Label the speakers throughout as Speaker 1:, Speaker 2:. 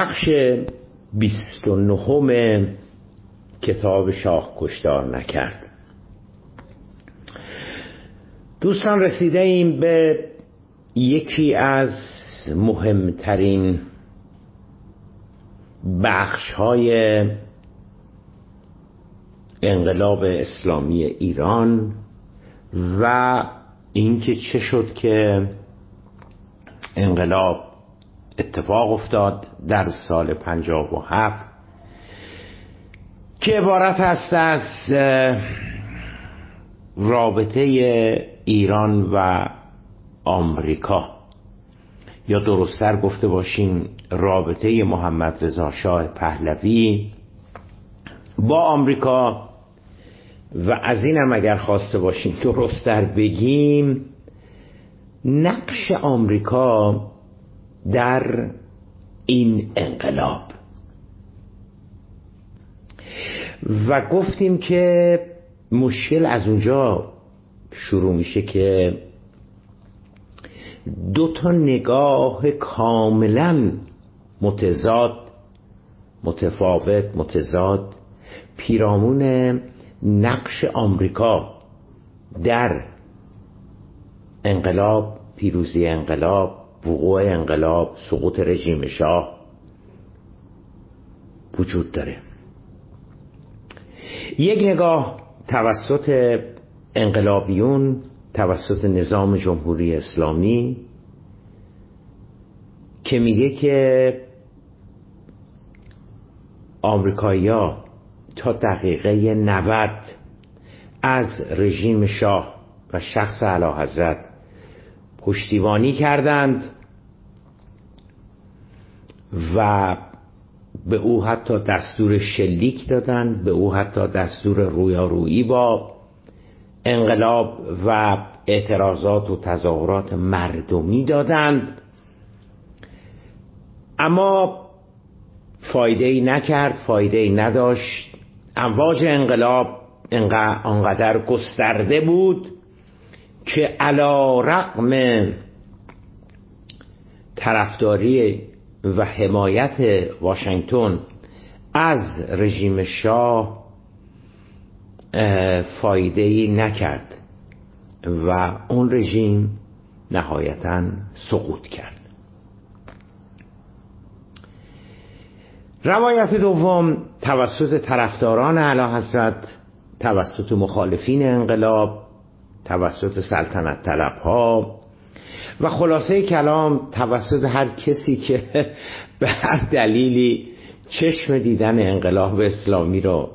Speaker 1: بخش بیست و نهم کتاب شاه کشتار نکرد. دوستان رسیده ایم به یکی از مهمترین بخش های انقلاب اسلامی ایران و اینکه چه شد که انقلاب اتفاق افتاد در سال پنجاب و هفت که عبارت است از رابطه ایران و آمریکا. یا درستتر گفته باشیم رابطه محمد رضا شاه پهلوی با آمریکا. و از اینم اگر خواسته باشیم درستتر بگیم نقش آمریکا در این انقلاب. و گفتیم که مشکل از اونجا شروع میشه که دو تا نگاه کاملا متضاد متفاوت متضاد پیرامون نقش آمریکا در انقلاب پیروزی انقلاب وقوع انقلاب سقوط رژیم شاه وجود داره. یک نگاه توسط انقلابیون توسط نظام جمهوری اسلامی که میگه که آمریکایی‌ها تا دقیقه 90 از رژیم شاه و شخص علا حضرت پشتیبانی کردند و به او حتی دستور شلیک دادند به او حتی دستور رویارویی با انقلاب و اعتراضات و تظاهرات مردمی دادند اما فایده ای نکرد فایده ای نداشت. امواج انقلاب انقدر گسترده بود که علا رقم طرفداری و حمایت واشنگتن از رژیم شاه فایده ای نکرد و اون رژیم نهایتا سقوط کرد. روایت دوم توسط طرفداران اعلی حضرت توسط مخالفین انقلاب توسط سلطنت طلب ها و خلاصه کلام توسط هر کسی که به هر دلیلی چشم دیدن انقلاب اسلامی رو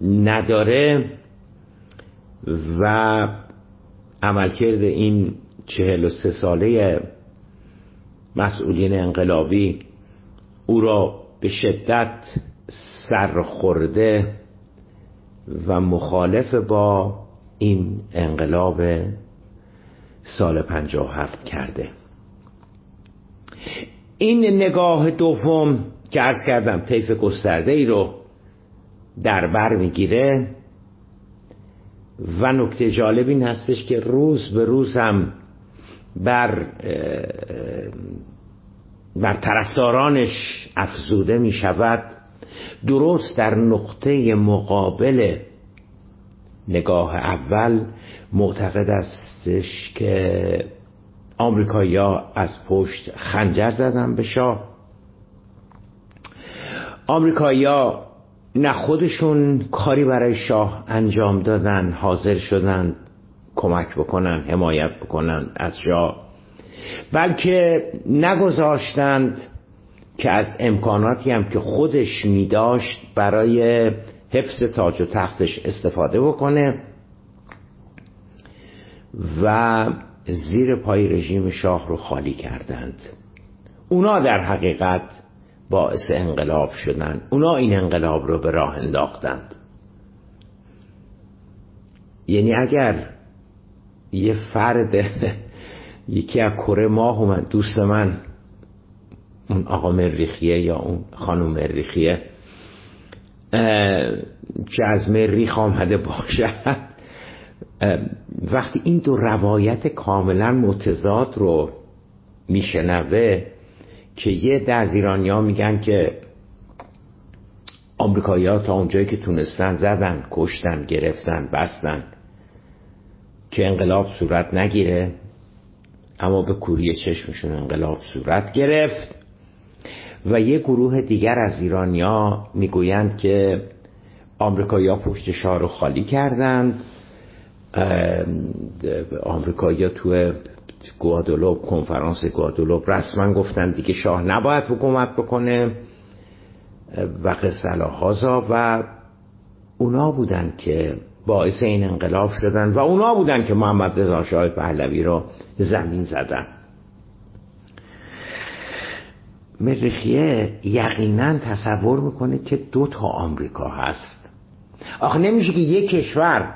Speaker 1: نداره و عملکرد این چهل و سه ساله مسئولین انقلابی او را به شدت سرخورده و مخالف با این انقلاب سال پنجاه هفت کرده. این نگاه دوم که ارز کردم طیف گسترده ای رو در بر می‌گیره و نکته جالب این هستش که روز به روز هم بر بر طرفدارانش افزوده می شود درست در نقطه مقابل نگاه اول معتقد استش که آمریکایی‌ها از پشت خنجر زدن به شاه. آمریکایی‌ها نه خودشون کاری برای شاه انجام دادن حاضر شدن کمک بکنن حمایت بکنن از شاه بلکه نگذاشتند که از امکاناتی هم که خودش می داشت برای حفظ تاج و تختش استفاده بکنه. و زیر پای رژیم شاه رو خالی کردند. اونا در حقیقت باعث انقلاب شدند اونا این انقلاب رو به راه انداختند. یعنی اگر یه فرد یکی از کره ماه اومد دوست من اون آقا مریخیه یا اون خانم مریخیه که از مریخ آمده باشد وقتی این دو روایت کاملا متضاد رو میشنوه که یه ده از ایرانیا میگن که آمریکایی ها تا اونجایی که تونستن زدن کشتن گرفتن بستن که انقلاب صورت نگیره اما به کوری چشمشون انقلاب صورت گرفت. و یه گروه دیگر از ایرانیا می‌گویند که آمریکایی‌ها پشت شاه رو خالی کردند. آمریکایی‌ها تو گوادولوب کنفرانس گوادولوب رسما گفتن دیگه شاه نباید حکومت بکنه و قصه هازا و اونا بودن که باعث این انقلاب شدن و اونا بودن که محمد رضا شاه پهلوی رو زمین زدن. مریخیه یقینا تصور می‌کنه که دو تا آمریکا هست. آخه نمیشه که یه کشور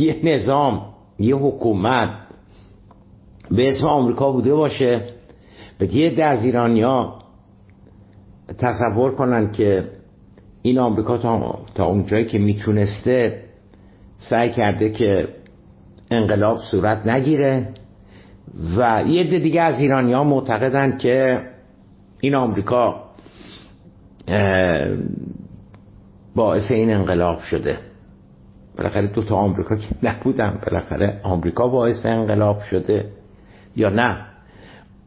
Speaker 1: یه نظام یه حکومت به اسم آمریکا بوده باشه به یه ده از ایرانیا تصور کنن که این آمریکا تا, تا اونجایی که می‌تونسته سعی کرده که انقلاب صورت نگیره و یه دیگه از ایرانی ها معتقدن که این آمریکا باعث این انقلاب شده. بالاخره دو تا آمریکا که نبودن. بالاخره آمریکا باعث انقلاب شده یا نه.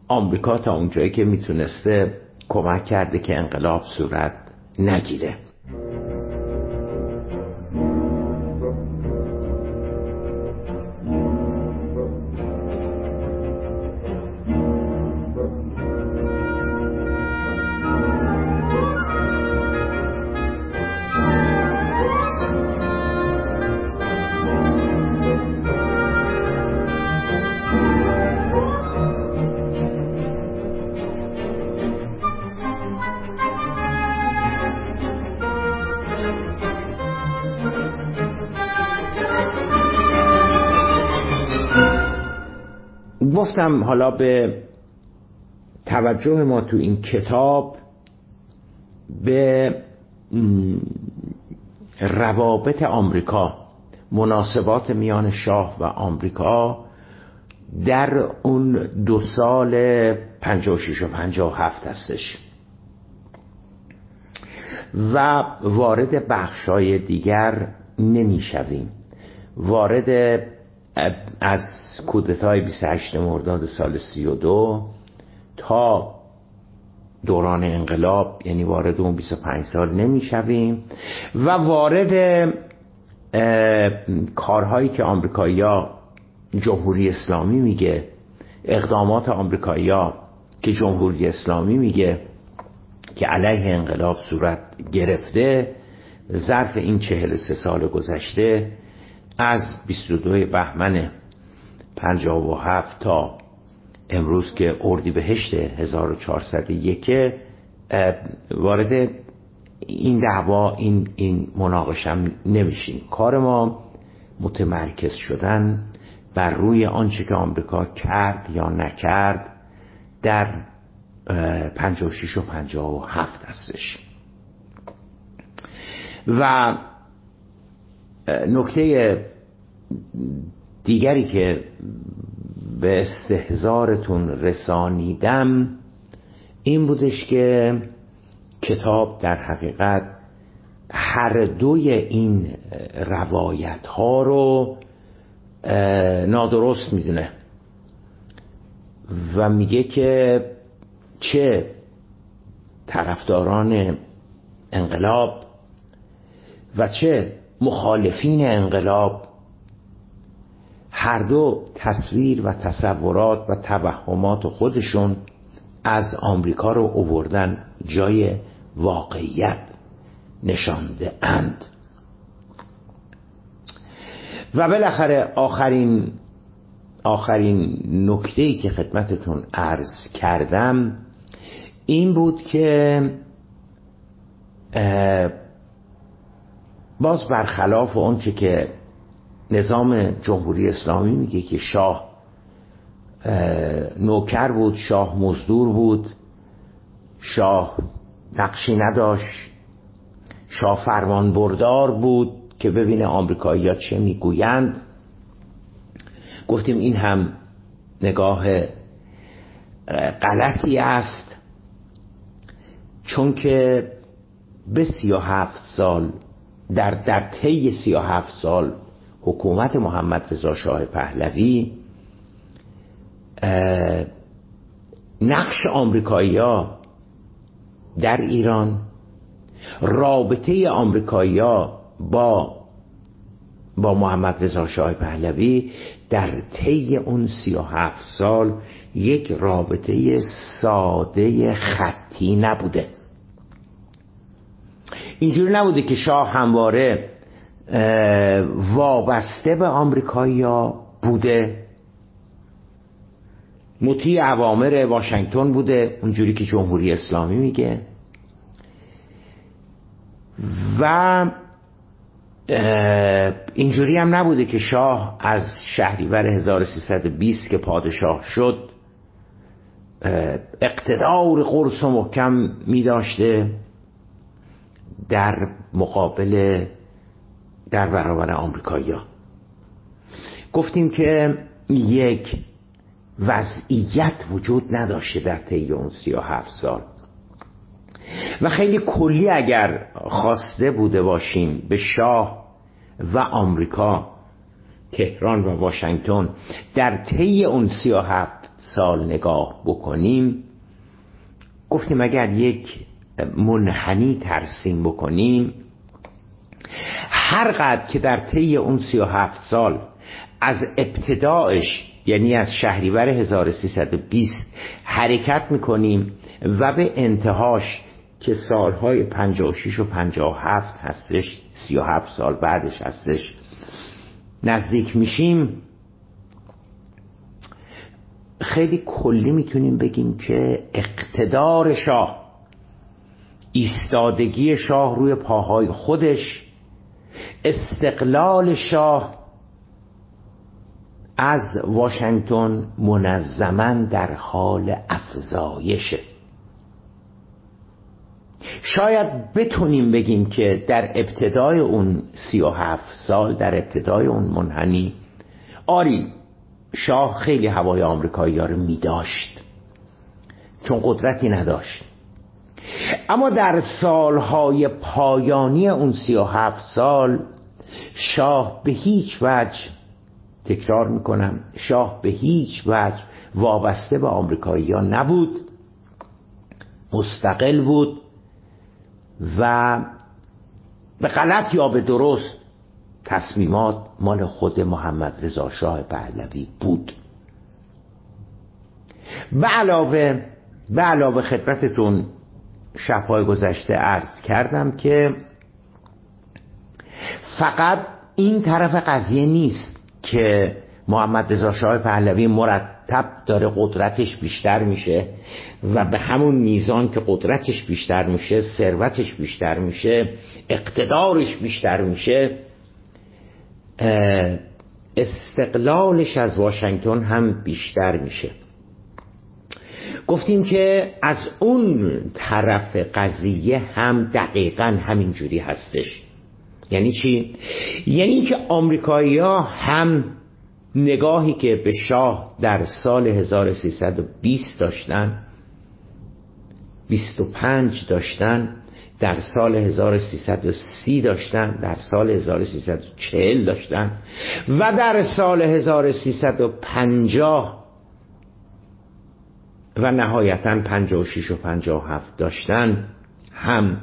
Speaker 1: آمریکا تا اونجایی که می‌تونسته کمک کرده که انقلاب صورت نگیره. گفتم حالا به توجه ما تو این کتاب به روابط آمریکا مناسبات میان شاه و آمریکا در اون دو سال 56 و 57 هستش. و وارد بخشای دیگر نمی‌شویم. وارد از کودتای 28 مرداد سال 32 تا دوران انقلاب یعنی وارد اون 25 سال نمی‌شویم و وارد کارهایی که آمریکایی‌ها جمهوری اسلامی میگه اقدامات آمریکایی‌ها که جمهوری اسلامی میگه که علیه انقلاب صورت گرفته ظرف این 43 سال گذشته از 22 بهمن 57 تا امروز که اردی بهشت 1401 وارد این دعوا این, این مناقشم نمیشیم. کار ما متمرکز شدن بر روی آنچه که آمریکا کرد یا نکرد در 56 و 57 هستش. و نکته دیگری که به استهزارتون رسانیدم این بودش که کتاب در حقیقت هر دوی این روایت ها رو نادرست می‌دونه. و میگه که چه طرفداران انقلاب و چه مخالفین انقلاب هر دو تصویر و تصورات و توهمات خودشون از آمریکا رو اووردن جای واقعیت نشانده اند. و بالاخره آخرین آخرین نکته ای که خدمتتون عرض کردم این بود که باز برخلاف اونچه که نظام جمهوری اسلامی میگه که شاه نوکر بود شاه مزدور بود شاه نقشی نداشت شاه فرمان بردار بود که ببینه آمریکایی ها چه می‌گویند. گفتیم این هم نگاه غلطی است چون که به سی و هفت سال در, در طی سی و هفت سال حکومت محمد رضا شاه پهلوی نقش آمریکایی در ایران رابطه آمریکایی با با محمد رضا شاه پهلوی در طی اون سی و هفت سال یک رابطه ساده خطی نبوده. اینجوری نبوده که شاه همواره وابسته به آمریکایی بوده. مطیع عوامر واشنگتن بوده اونجوری که جمهوری اسلامی میگه. و اینجوری هم نبوده که شاه از شهریور 1320 که پادشاه شد اقتدار قرص و محکم می داشته در مقابل در برابر آمریکایی گفتیم که یک وضعیت وجود نداشته در طی اون سی و هفت سال. و خیلی کلی اگر خواسته بوده باشیم به شاه و آمریکا تهران و واشنگتن در طی اون سی و هفت سال نگاه بکنیم گفتیم اگر یک منحنی ترسیم بکنیم. هر قدر که در طی اون سی و هفت سال از ابتداعش یعنی از شهریور 1320 حرکت می‌کنیم و به انتهاش که سالهای 56 و 57 هستش 37 سال بعدش هستش نزدیک میشیم خیلی کلی می‌تونیم بگیم که اقتدار شاه ایستادگی شاه روی پاهای خودش استقلال شاه از واشنگتن منظما در حال افزایشه شاید بتونیم بگیم که در ابتدای اون سی و هفت سال در ابتدای اون منحنی آری شاه خیلی هوای آمریکایی رو می داشت چون قدرتی نداشت. اما در سالهای پایانی اون سی و هفت سال شاه به هیچ وجه تکرار می‌کنم شاه به هیچ وجه وابسته به آمریکایی ها نبود مستقل بود و به غلط یا به درست تصمیمات مال خود محمد رضا شاه پهلوی بود. به علاوه به علاوه خدمتتون شبهای گذشته عرض کردم که فقط این طرف قضیه نیست که محمد رضا شاه پهلوی مرتب داره قدرتش بیشتر میشه و به همون میزان که قدرتش بیشتر میشه ثروتش بیشتر میشه اقتدارش بیشتر میشه استقلالش از واشنگتن هم بیشتر میشه. گفتیم که از اون طرف قضیه هم دقیقا همینجوری هستش یعنی چی؟ یعنی که آمریکایی ها هم نگاهی که به شاه در سال 1320 داشتن 25 داشتن در سال 1330 داشتن در سال 1340 داشتن و در سال 1350 و نهایتا 56 و 57 داشتن هم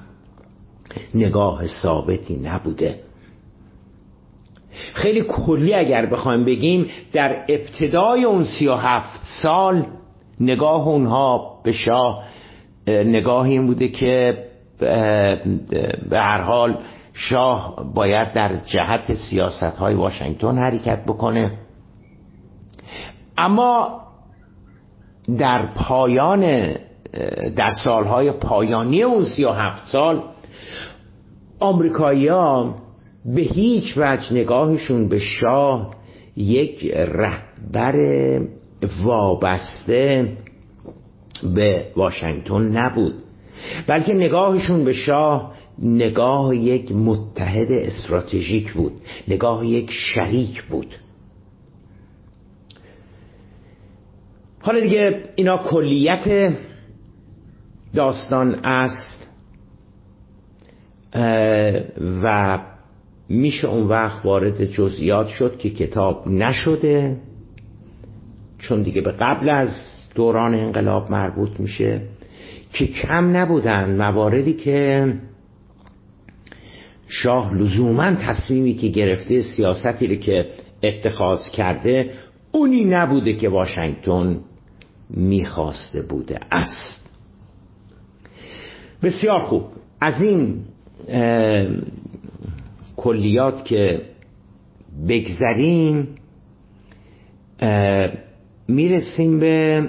Speaker 1: نگاه ثابتی نبوده. خیلی کلی اگر بخوایم بگیم در ابتدای اون سی و هفت سال نگاه اونها به شاه نگاه این بوده که به هر حال شاه باید در جهت سیاست های واشنگتن حرکت بکنه. اما در پایان در سالهای پایانی اون سی و هفت سال آمریکایی ها به هیچ وجه نگاهشون به شاه یک رهبر وابسته به واشنگتن نبود بلکه نگاهشون به شاه نگاه یک متحد استراتژیک بود نگاه یک شریک بود. حالا دیگه اینا کلیت داستان است. و میشه اون وقت وارد جزئیات شد که کتاب نشده چون دیگه به قبل از دوران انقلاب مربوط میشه که کم نبودن مواردی که شاه لزوما تصمیمی که گرفته سیاستی رو که اتخاذ کرده اونی نبوده که واشنگتن می‌خواسته بوده است. بسیار خوب. از این کلیات که بگذریم می‌رسیم به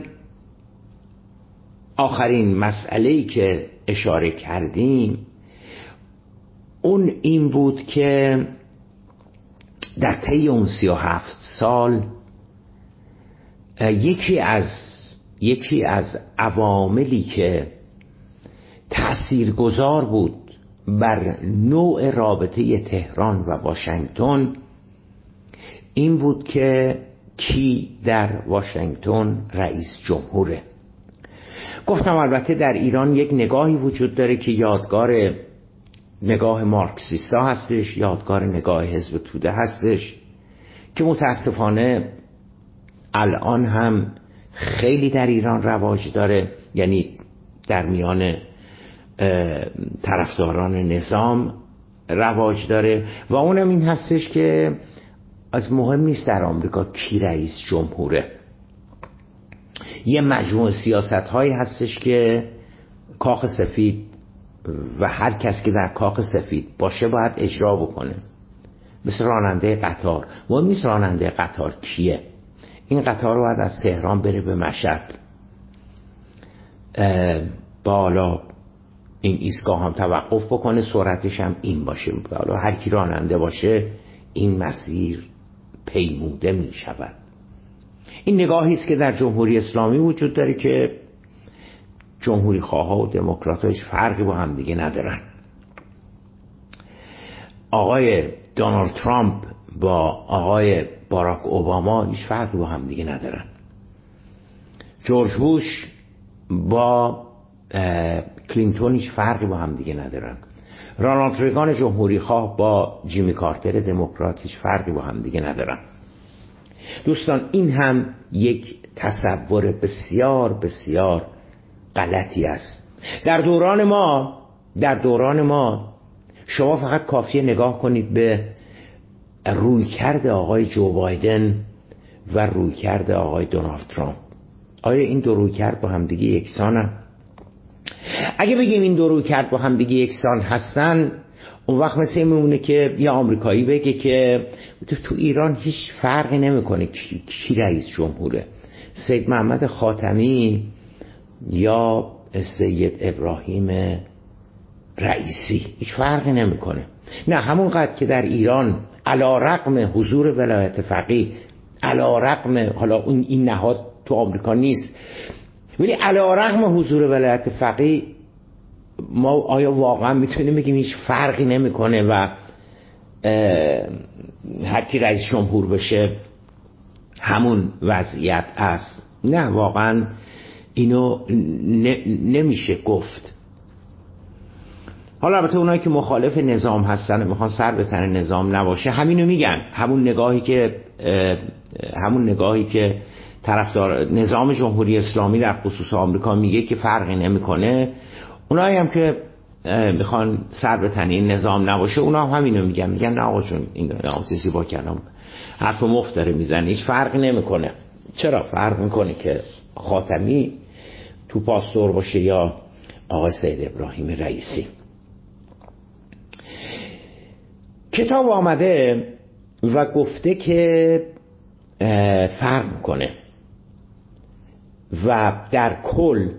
Speaker 1: آخرین مسئله که اشاره کردیم. اون این بود که در طی اون سی و هفت سال یکی از یکی از عواملی که تأثیرگذار بود بر نوع رابطه تهران و واشنگتن این بود که کی در واشنگتن رئیس جمهوره. گفتم البته در ایران یک نگاهی وجود داره که یادگار نگاه مارکسیستا هستش یادگار نگاه حزب توده هستش که متاسفانه الان هم خیلی در ایران رواج داره یعنی در میان طرفداران نظام رواج داره و اونم این هستش که از مهم نیست در آمریکا کی رئیس جمهوره. یه مجموع سیاست هایی هستش که کاخ سفید و هر کس که در کاخ سفید باشه باید اجرا بکنه. مثل راننده قطار. مهم نیست راننده قطار کیه. این قطار باید از تهران بره به مشهد. بالا این ایستگاه هم توقف بکنه سرعتش هم این باشه. بالا هر کی راننده باشه این مسیر پیموده می شود این نگاهی است که در جمهوری اسلامی وجود داره که جمهوری خواه و دموکرات هیچ فرقی با هم دیگه ندارن. آقای دونالد ترامپ با آقای باراک اوباما هیچ فرقی با هم دیگه ندارن. جورج بوش با کلینتون هیچ فرقی با هم دیگه ندارن. رانالد ریگان جمهوری خواه با جیمی کارتر دموکرات هیچ فرقی با هم دیگه ندارن. دوستان این هم یک تصور بسیار بسیار غلطی است. در دوران ما در دوران ما شما فقط کافیه نگاه کنید به روی کرده آقای جو بایدن و روی کرده آقای دونالد ترامپ. آیا این دو روی کرد با همدیگه یکسانن؟ اگه بگیم این دو روی کرد با همدیگه یکسان هستن اون وقت مثل این میمونه که یه آمریکایی بگه که تو ایران هیچ فرقی نمی‌کنه کی, کی رئیس جمهوره. سید محمد خاتمی یا سید ابراهیم رئیسی. هیچ فرقی نمی‌کنه. نه همونقدر که در ایران علا رقم حضور ولایت فقیه علا رقم حالا اون این نهاد تو آمریکا نیست. ولی علا رقم حضور ولایت فقیه ما آیا واقعا می‌تونیم بگیم هیچ فرقی نمی‌کنه و هر کی رئیس جمهور بشه همون وضعیت است؟ نه واقعا اینو نمیشه گفت. حالا البته اونایی که مخالف نظام هستن می‌خوان سر به تن نظام نباشه همینو میگن. همون نگاهی که همون نگاهی که طرفدار نظام جمهوری اسلامی در خصوص آمریکا میگه که فرقی نمی‌کنه. اونایی هم که می‌خوان سر به تن نظام نباشه اونا هم همینو میگن. میگن نه آقا جون این نظام زیبا کردم حرف مفت داره می‌زنه. هیچ فرقی نمی‌کنه. چرا؟ فرق می‌کنه که خاتمی تو پاستور باشه یا آقای سید ابراهیم رئیسی. کتاب آمده و گفته که فرق می‌کنه. و در کل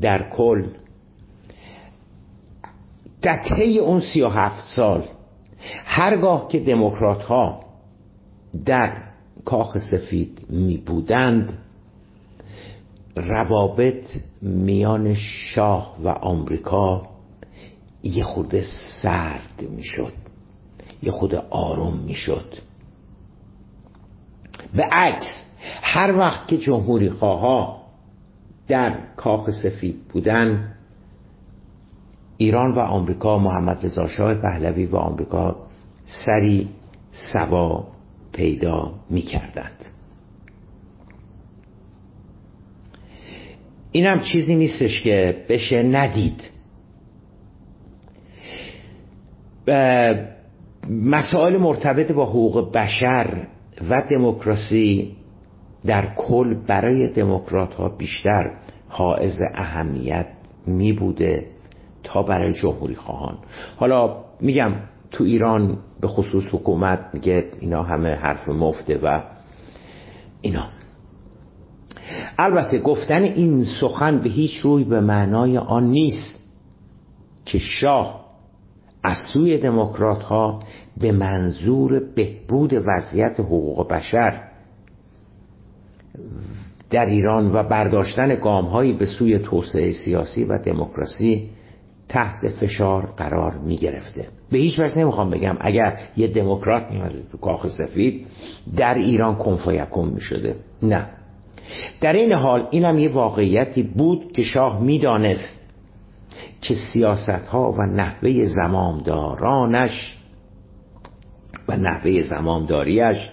Speaker 1: در کل در طی اون سی و هفت سال هرگاه که دموکرات ها در کاخ سفید می بودند روابط میان شاه و آمریکا یه خود سرد می‌شد. یه خود آروم می‌شد. به عکس هر وقت که جمهوری خواه در کاخ سفید بودن ایران و آمریکا محمد رضا شاه پهلوی و آمریکا سری سوا پیدا می کردند اینم چیزی نیستش که بشه ندید. مسائل مرتبط با حقوق بشر و دموکراسی در کل برای دموکرات ها بیشتر حائز اهمیت می بوده تا برای جمهوری خواهان. حالا میگم تو ایران به خصوص حکومت میگه اینا همه حرف مفته و اینا. البته گفتن این سخن به هیچ روی به معنای آن نیست که شاه از سوی دموکرات ها به منظور بهبود وضعیت حقوق بشر در ایران و برداشتن گام به سوی توسعه سیاسی و دموکراسی تحت فشار قرار می گرفته به هیچ وجه نمی‌خوام بگم اگر یه دموکرات میمده تو کاخ سفید در ایران کنفایکون می شده نه. در این حال اینم یه واقعیتی بود که شاه می‌دانست که سیاست ها و نحوه زمامدارانش و نحوه زمامداریش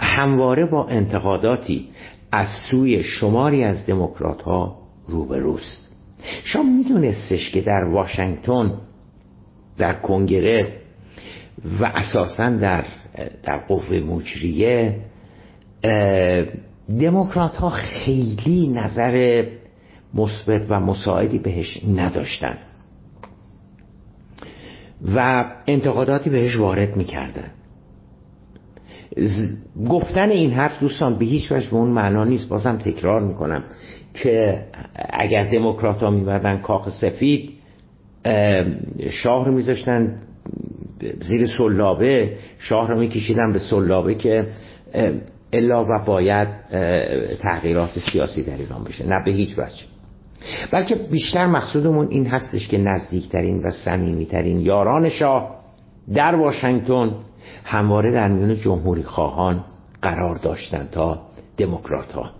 Speaker 1: همواره با انتقاداتی از سوی شماری از دموکرات ها روبروست. شما میدونستش که در واشنگتن در کنگره و اساسا در در قوه مجریه دموکرات ها خیلی نظر مثبت و مساعدی بهش نداشتن. و انتقاداتی بهش وارد می‌کردن. گفتن این حرف دوستان به هیچ وجه به اون معنا نیست. بازم تکرار می‌کنم که اگر دموکرات ها میبردن کاخ سفید شاه رو میذاشتن زیر سلابه شاه رو میکشیدن به سلابه که الا و باید تغییرات سیاسی در ایران بشه. نه به هیچ وجه. بلکه بیشتر مقصودمون این هستش که نزدیکترین و صمیمیترین یاران شاه در واشنگتن همواره در میون جمهوری خواهان قرار داشتند تا دموکرات ها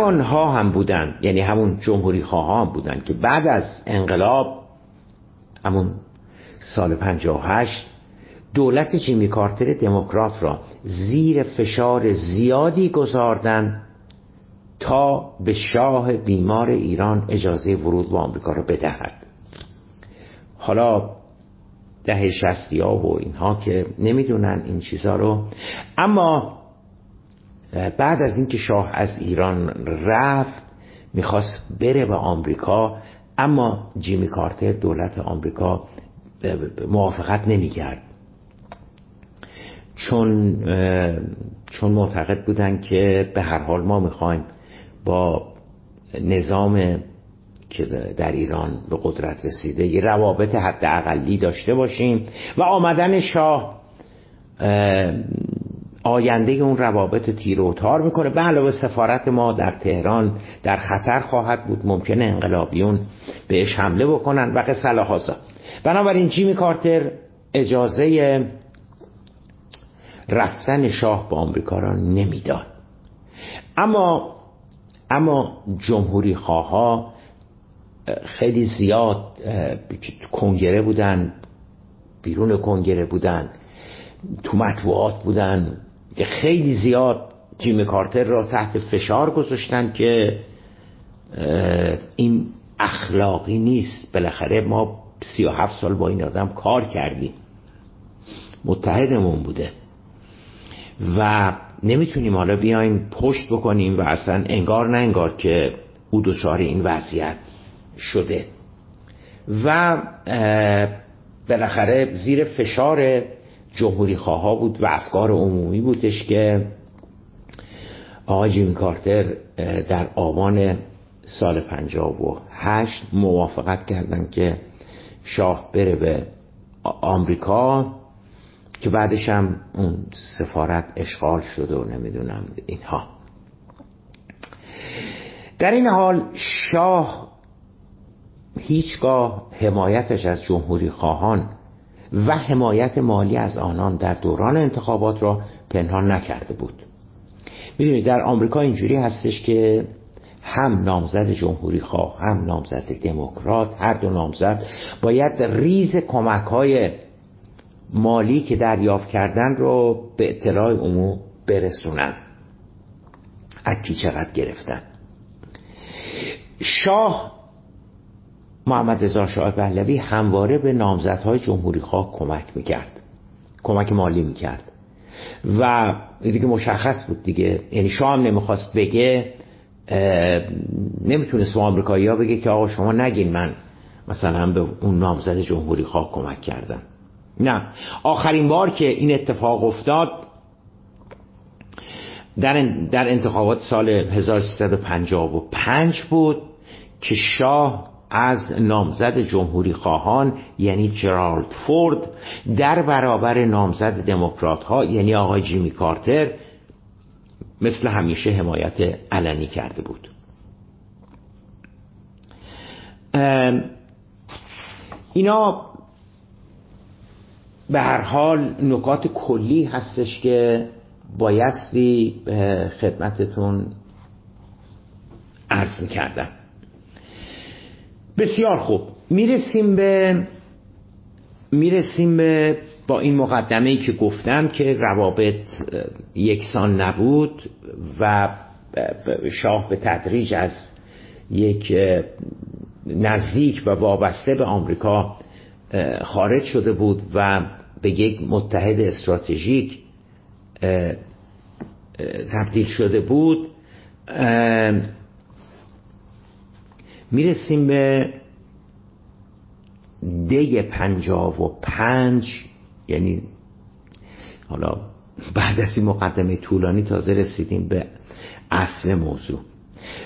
Speaker 1: همانها هم بودن. یعنی همون جمهوری خواه هم بودن که بعد از انقلاب همون سال 58 دولت جیمی کارتر دموکرات را زیر فشار زیادی گذاردن تا به شاه بیمار ایران اجازه ورود به آمریکا را بدهد. حالا ده شستی ها و اینها که نمی‌دونن این چیزها رو. اما بعد از اینکه شاه از ایران رفت می‌خواست بره به آمریکا اما جیمی کارتر دولت آمریکا موافقت نمی‌کرد. چون چون معتقد بودن که به هر حال ما می‌خوایم با نظام که در ایران به قدرت رسیده یه روابط حد اقلی داشته باشیم و آمدن شاه آینده اون روابط تیر و تار می‌کنه. به علاوه سفارت ما در تهران در خطر خواهد بود. ممکنه انقلابیون بهش حمله بکنن و قصه هازا بنابراین جیمی کارتر اجازه رفتن شاه به آمریکا را نمی‌داد. اما اما جمهوری خواه خیلی زیاد کنگره بودن بیرون کنگره بودن تو مطبوعات بودن. که خیلی زیاد جیمی کارتر را تحت فشار گذاشتن که این اخلاقی نیست. بالاخره ما سی و هفت سال با این آدم کار کردیم. متحدمون بوده. و نمی‌تونیم حالا بیایم پشت بکنیم و اصلا انگار نه انگار که او دچار این وضعیت شده. و بالاخره زیر فشار جمهوری خواه بود و افکار عمومی بودش که آقای جیم کارتر در آبان سال هشت موافقت کردن که شاه بره به آمریکا که بعدش هم اون سفارت اشغال شده و نمی‌دونم اینها. در این حال شاه هیچگاه حمایتش از جمهوری خواهان و حمایت مالی از آنان در دوران انتخابات را پنهان نکرده بود. می‌دونید در آمریکا اینجوری هستش که هم نامزد جمهوری خواه هم نامزد دموکرات هر دو نامزد باید ریز کمک های مالی که دریافت کردن رو به اطلاع عموم برسونن. از چقدر گرفتن؟ شاه محمد رضا شاه پهلوی همواره به نامزدهای جمهوری خواه کمک می‌کرد کمک مالی می‌کرد. و دیگه مشخص بود دیگه. یعنی شاه هم نمی‌خواست بگه نمی‌تونست به آمریکایی ها بگه که آقا شما نگین من مثلا به اون نامزد جمهوری خواه کمک کردم. نه. آخرین بار که این اتفاق افتاد در, در انتخابات سال 1355 بود که شاه از نامزد جمهوری خواهان یعنی جرالد فورد در برابر نامزد دموکرات ها یعنی آقای جیمی کارتر مثل همیشه حمایت علنی کرده بود. اینا به هر حال نکات کلی هستش که بایستی به خدمتتون عرض می‌کردم. بسیار خوب. می‌رسیم به می‌رسیم به با این مقدمه ای که گفتم که روابط یکسان نبود و شاه به تدریج از یک نزدیک و وابسته به آمریکا خارج شده بود و به یک متحد استراتژیک تبدیل شده بود. می‌رسیم به دی پنجاب و پنج یعنی حالا بعد از این مقدمه طولانی تازه رسیدیم به اصل موضوع.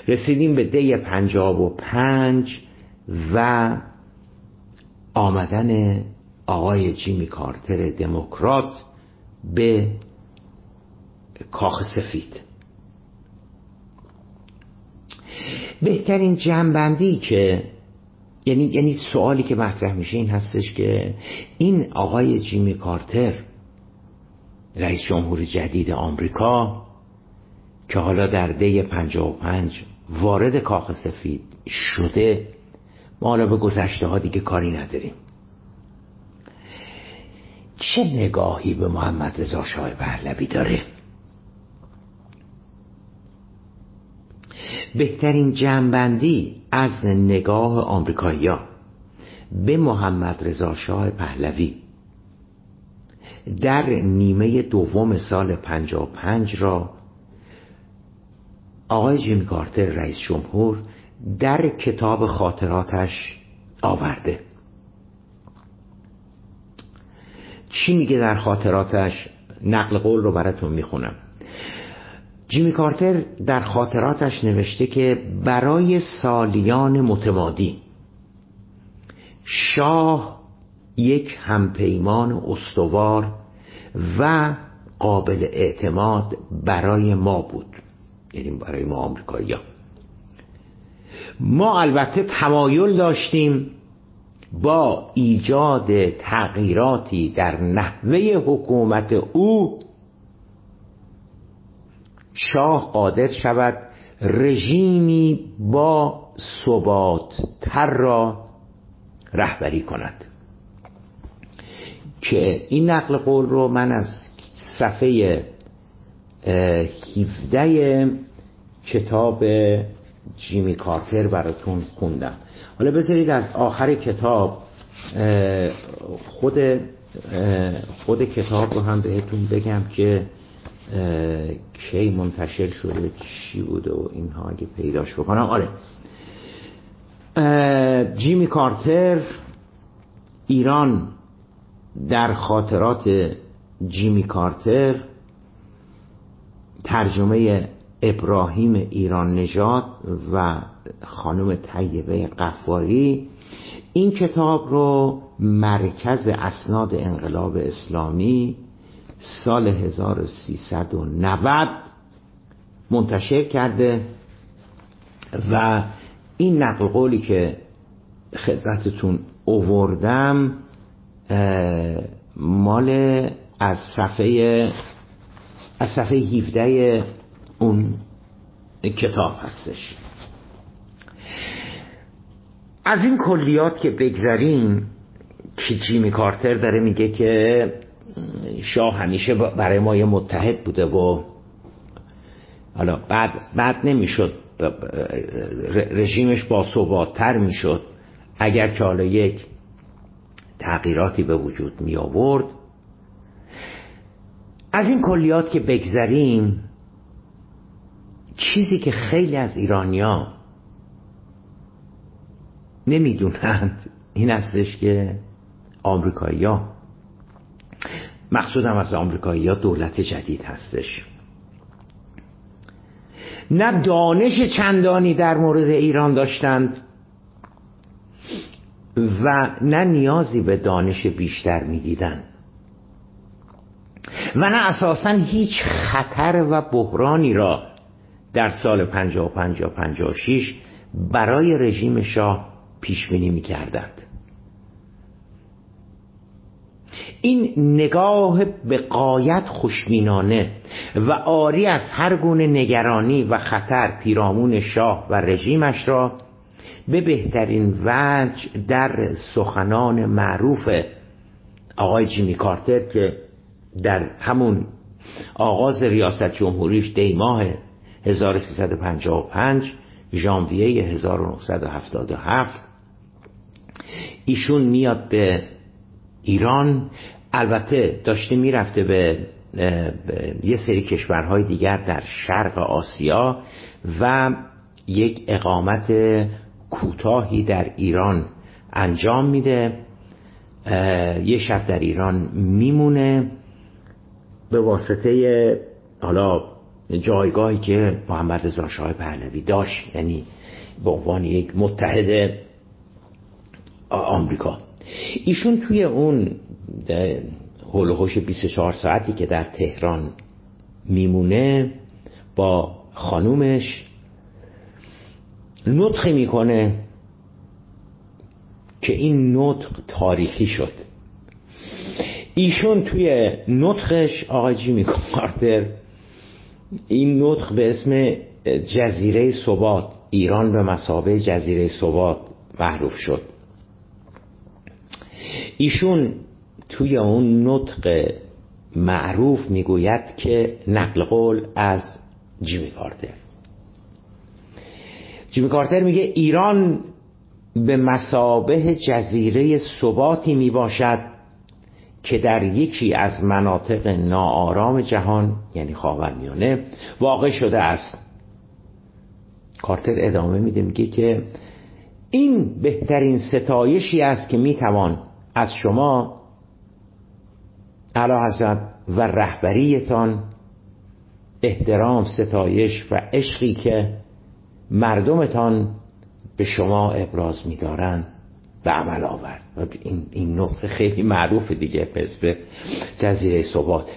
Speaker 1: رسیدیم به دی پنجاب و پنج و آمدن آقای جیمی کارتر دموکرات به کاخ سفید. بهترین جنبندی که یعنی یعنی سوالی که مطرح میشه این هستش که این آقای جیمی کارتر رئیس جمهور جدید آمریکا که حالا در دی 55 وارد کاخ سفید شده ما حالا به گذشته ها دیگه کاری نداریم. چه نگاهی به محمد رضا شاه پهلوی داره؟ بهترین جنبندی از نگاه آمریکایی‌ها به محمد رضا شاه پهلوی. در نیمه دوم سال 55 را آقای جیم کارتر رئیس جمهور در کتاب خاطراتش آورده. چی میگه در خاطراتش؟ نقل قول رو براتون می‌خونم. جیمی کارتر در خاطراتش نوشته که برای سالیان متمادی شاه یک همپیمان استوار و قابل اعتماد برای ما بود یعنی برای ما آمریکایی ها. ما البته تمایل داشتیم با ایجاد تغییراتی در نحوه حکومت او شاه قادر شود رژیمی با ثبات تر را رهبری کند. که این نقل قول رو من از صفحه 17 کتاب جیمی کارتر براتون خوندم. حالا بذارید از آخر کتاب خود خود کتاب رو هم بهتون بگم که کی منتشر شده چی بوده و اینها اگه پیداش بکنم. آره. جیمی کارتر ایران در خاطرات جیمی کارتر ترجمه ابراهیم ایران نژاد و خانم طیبه قفاری. این کتاب رو مرکز اسناد انقلاب اسلامی سال 1390 منتشر کرده و این نقل قولی که خدمتتون اووردم مال از صفحه از صفحه 17 اون کتاب هستش. از این کلیات که بگذریم که جیمی کارتر داره میگه که شاه همیشه برای ما یه متحد بوده و حالا بعد بعد نمی‌شد. رژیمش با ثباتتر می‌شد. اگر که حالا یک تغییراتی به وجود می آورد از این کلیات که بگذریم چیزی که خیلی از ایرانیا نمی‌دونند این هستش که آمریکایی ها مقصودم از آمریکایی ها دولت جدید هستش. نه دانش چندانی در مورد ایران داشتند و نه نیازی به دانش بیشتر می‌دیدند. و نه اساسا هیچ خطر و بحرانی را در سال 55 یا 56 برای رژیم شاه پیش بینی می‌کردند. این نگاه به قایت خوشبینانه و آری از هر گونه نگرانی و خطر پیرامون شاه و رژیمش را به بهترین وجه در سخنان معروف آقای جیمی کارتر که در همون آغاز ریاست جمهوریش دیماه 1355 ژانویه 1977 ایشون میاد به ایران البته داشته می‌رفته به یه سری کشورهای دیگر در شرق آسیا و یک اقامت کوتاهی در ایران انجام میده. یه شب در ایران میمونه به واسطه حالا جایگاهی که محمد رضا شاه پهلوی داشت یعنی به عنوان یک متحد آمریکا. ایشون توی اون هلوهوش 24 ساعتی که در تهران میمونه با خانومش نطخی می‌کنه که این نطق تاریخی شد. ایشون توی نطخش آقای جیمی کارتر این نطق به اسم جزیره ثبات ایران به مسابه جزیره ثبات معروف شد. ایشون توی اون نطق معروف می‌گوید که نقل قول از جیمی کارتر. جیمی کارتر میگه ایران به مسابه جزیره ثباتی می باشد که در یکی از مناطق ناآرام جهان یعنی خاورمیانه واقع شده است. کارتر ادامه میده میگه که این بهترین ستایشی است که می‌توان از شما علا حضرت و رهبریتان احترام ستایش و عشقی که مردمتان به شما ابراز میدارند به عمل آورد. این, این نقطه خیلی معروف دیگه پس به جزیره ثبات.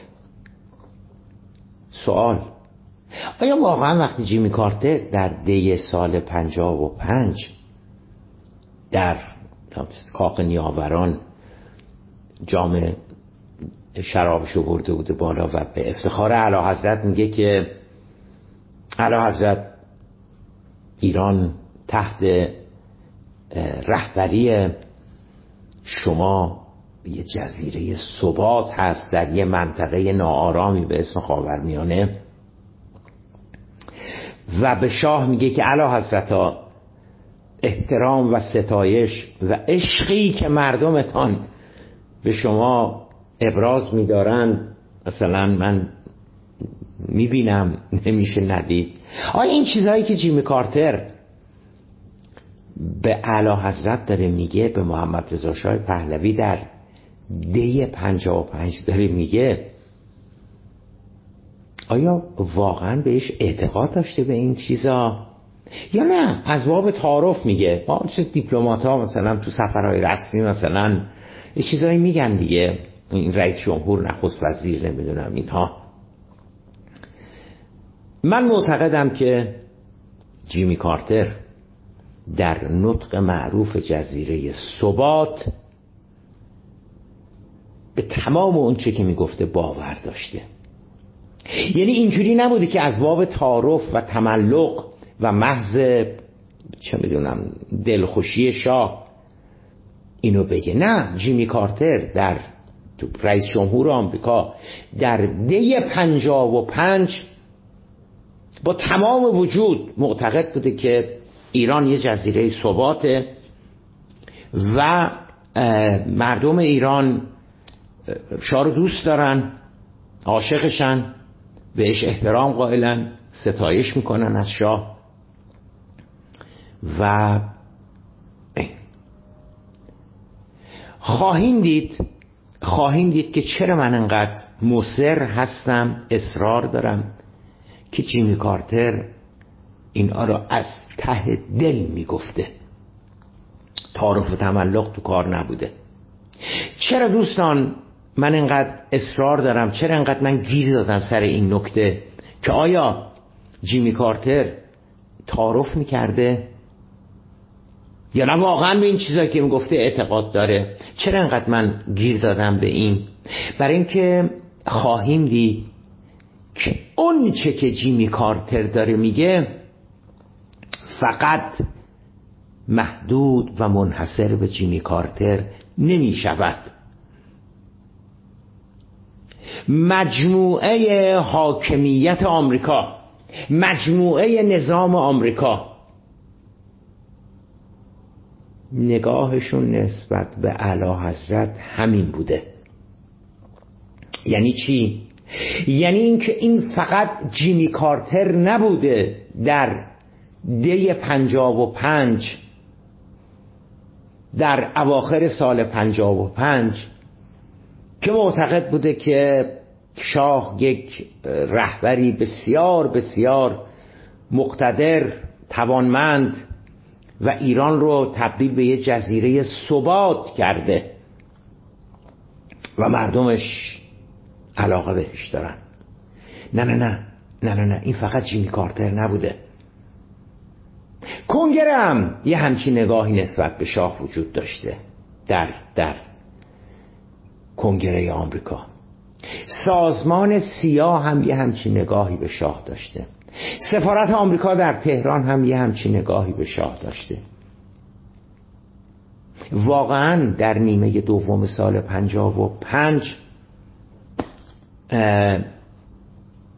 Speaker 1: سوال آیا واقعا وقتی جیمی کارتر در دی سال پنجاب و پنج در کاخ نیاوران جام شرابشو برده بوده بالا و به افتخار علا حضرت میگه که علا حضرت ایران تحت رهبری شما یه جزیره ثبات هست در یه منطقه ناآرامی به اسم خاورمیانه و به شاه میگه که علا احترام و ستایش و عشقی که مردمتان به شما ابراز میدارند. مثلا من می‌بینم نمیشه ندید. آیا این چیزهایی که جیمی کارتر به اعلی حضرت داره میگه به محمد رضا شاه پهلوی در دی پنجا و پنج داره میگه آیا واقعا بهش اعتقاد داشته به این چیزا؟ یا نه؟ از باب تعارف میگه. با چه دیپلمات ها مثلا تو سفرهای رسمی مثلا یه چیزایی میگن دیگه. این رئیس جمهور نخست وزیر نمی‌دونم اینها. من معتقدم که جیمی کارتر در نطق معروف جزیره ثبات به تمام اون چه که می‌گفته باور داشته. یعنی اینجوری نبوده که از باب تعارف و تملق و محض چه می‌دونم دلخوشی شاه اینو بگه. نه جیمی کارتر در رئیس جمهور آمریکا در دی پنجاب و پنج با تمام وجود معتقد بوده که ایران یه جزیره ثباته و مردم ایران شاه رو دوست دارن عاشقشن بهش احترام قائلن ستایش می‌کنن از شاه و خواهیم دید خواهیم دید که چرا من انقدر مصر هستم اصرار دارم که جیمی کارتر این را از ته دل می‌گفته. تعارف و تملق تو کار نبوده. چرا دوستان من انقدر اصرار دارم؟ چرا انقدر من گیر دادم سر این نکته؟ که آیا جیمی کارتر تعارف می‌کرده؟ یا نه واقعا به این چیزایی که می‌گفته اعتقاد داره. چرا انقدر من گیر دادم به این؟ برای اینکه خواهیم دید که اون چه که جیمی کارتر داره میگه فقط محدود و منحصر به جیمی کارتر نمی شود مجموعه حاکمیت آمریکا مجموعه نظام آمریکا نگاهشون نسبت به اعلی حضرت همین بوده یعنی چی؟ یعنی اینکه این فقط جیمی کارتر نبوده در دی پنجاب و پنج در اواخر سال پنجاب و پنج که معتقد بوده که شاه یک رهبری بسیار بسیار مقتدر توانمند و ایران رو تبدیل به یه جزیره ثبات کرده. و مردمش علاقه بهش دارن. نه نه نه نه نه نه این فقط جیمی کارتر نبوده. کنگره یه همچین نگاهی نسبت به شاه وجود داشته. در در کنگره آمریکا. سازمان سیاه هم یه همچین نگاهی به شاه داشته. سفارت آمریکا در تهران هم یه همچین نگاهی به شاه داشته. واقعا در نیمه دوم سال پنجاب و پنج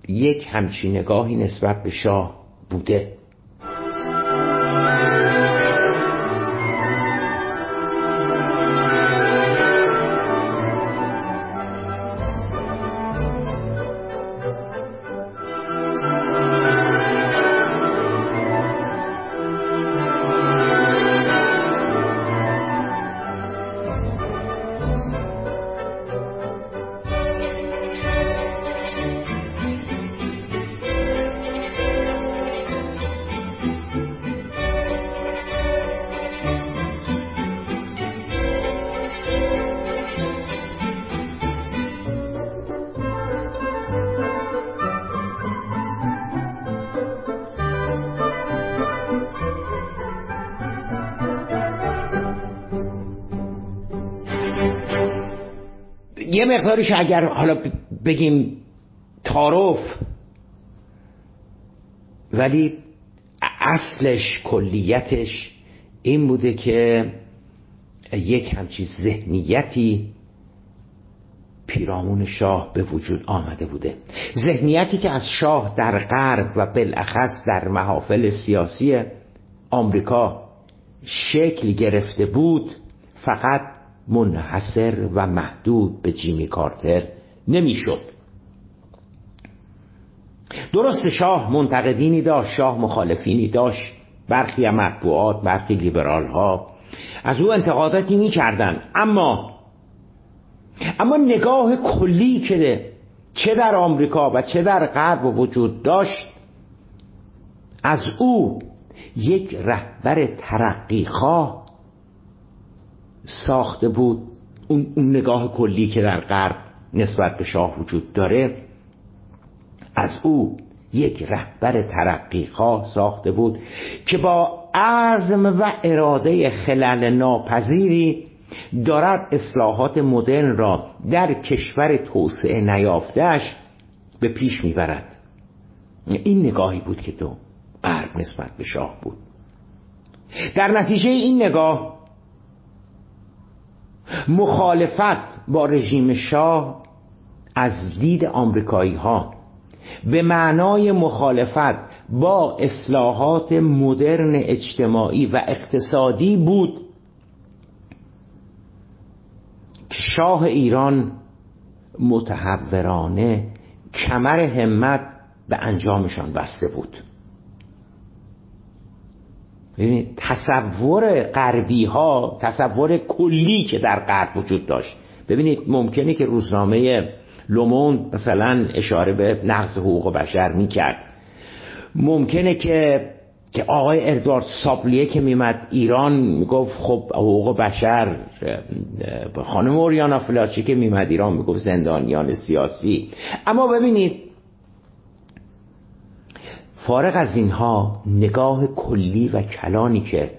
Speaker 1: یک همچین نگاهی نسبت به شاه بوده. یه مقدارش اگر حالا بگیم تعارف ولی اصلش کلیتش این بوده که یک همچی ذهنیتی پیرامون شاه به وجود آمده بوده. ذهنیتی که از شاه در غرب و بالاخص در محافل سیاسی آمریکا شکل گرفته بود فقط منحصر و محدود به جیمی کارتر نمی‌شد. درست شاه منتقدینی داشت شاه مخالفینی داشت. برخی مطبوعات برخی لیبرال ها از او انتقاداتی می‌کردن اما اما نگاه کلی که چه در آمریکا و چه در غرب وجود داشت از او یک رهبر ترقی خواه ساخته بود. اون, نگاه کلی که در غرب نسبت به شاه وجود داره از او یک رهبر ترقی خواه ساخته بود که با عزم و اراده خلل ناپذیری دارد اصلاحات مدرن را در کشور توسعه نیافتهش به پیش می‌برد. این نگاهی بود که دو غرب نسبت به شاه بود. در نتیجه این نگاه مخالفت با رژیم شاه از دید آمریکایی ها به معنای مخالفت با اصلاحات مدرن اجتماعی و اقتصادی بود که شاه ایران متحورانه کمر همت به انجامشان بسته بود. ببینید تصور غربی ها تصور کلی که در غرب وجود داشت. ببینید ممکنه که روزنامه لومون مثلا اشاره به نقض حقوق بشر می‌کرد. ممکنه که که آقای اردوارد سابلیه که میمد ایران می‌گفت خب حقوق بشر خانم اوریانا فلاچی که میمد ایران می‌گفت زندانیان سیاسی. اما ببینید فارغ از اینها نگاه کلی و کلانی که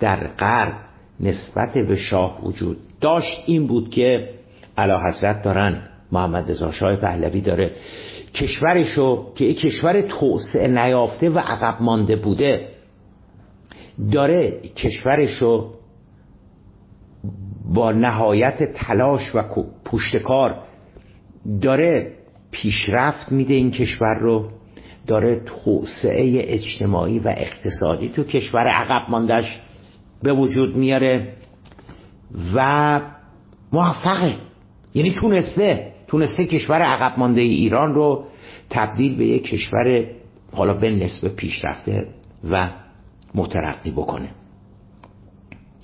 Speaker 1: در غرب نسبت به شاه وجود داشت این بود که علا حضرت دارن محمد رضا شاه پهلوی داره کشورشو که کشور توسعه نیافته و عقب مانده بوده داره کشورشو با نهایت تلاش و پشتکار داره پیشرفت میده این کشور رو. داره توسعه اجتماعی و اقتصادی تو کشور عقب ماندهش به وجود میاره و موفقه یعنی تونسته تونسته کشور عقب مانده ایران رو تبدیل به یک کشور حالا به نسبه پیشرفته و مترقی بکنه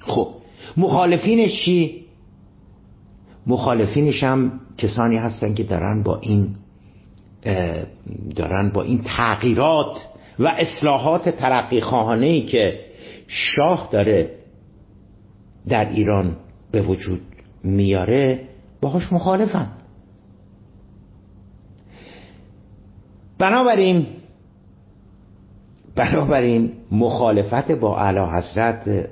Speaker 1: خب مخالفینش چی؟ مخالفینش هم کسانی هستن که دارن با این دارن با این تغییرات و اصلاحات ترقی خواهانه ای که شاه داره در ایران به وجود میاره باهاش مخالفن. بنابراین بنابراین مخالفت با اعلی حضرت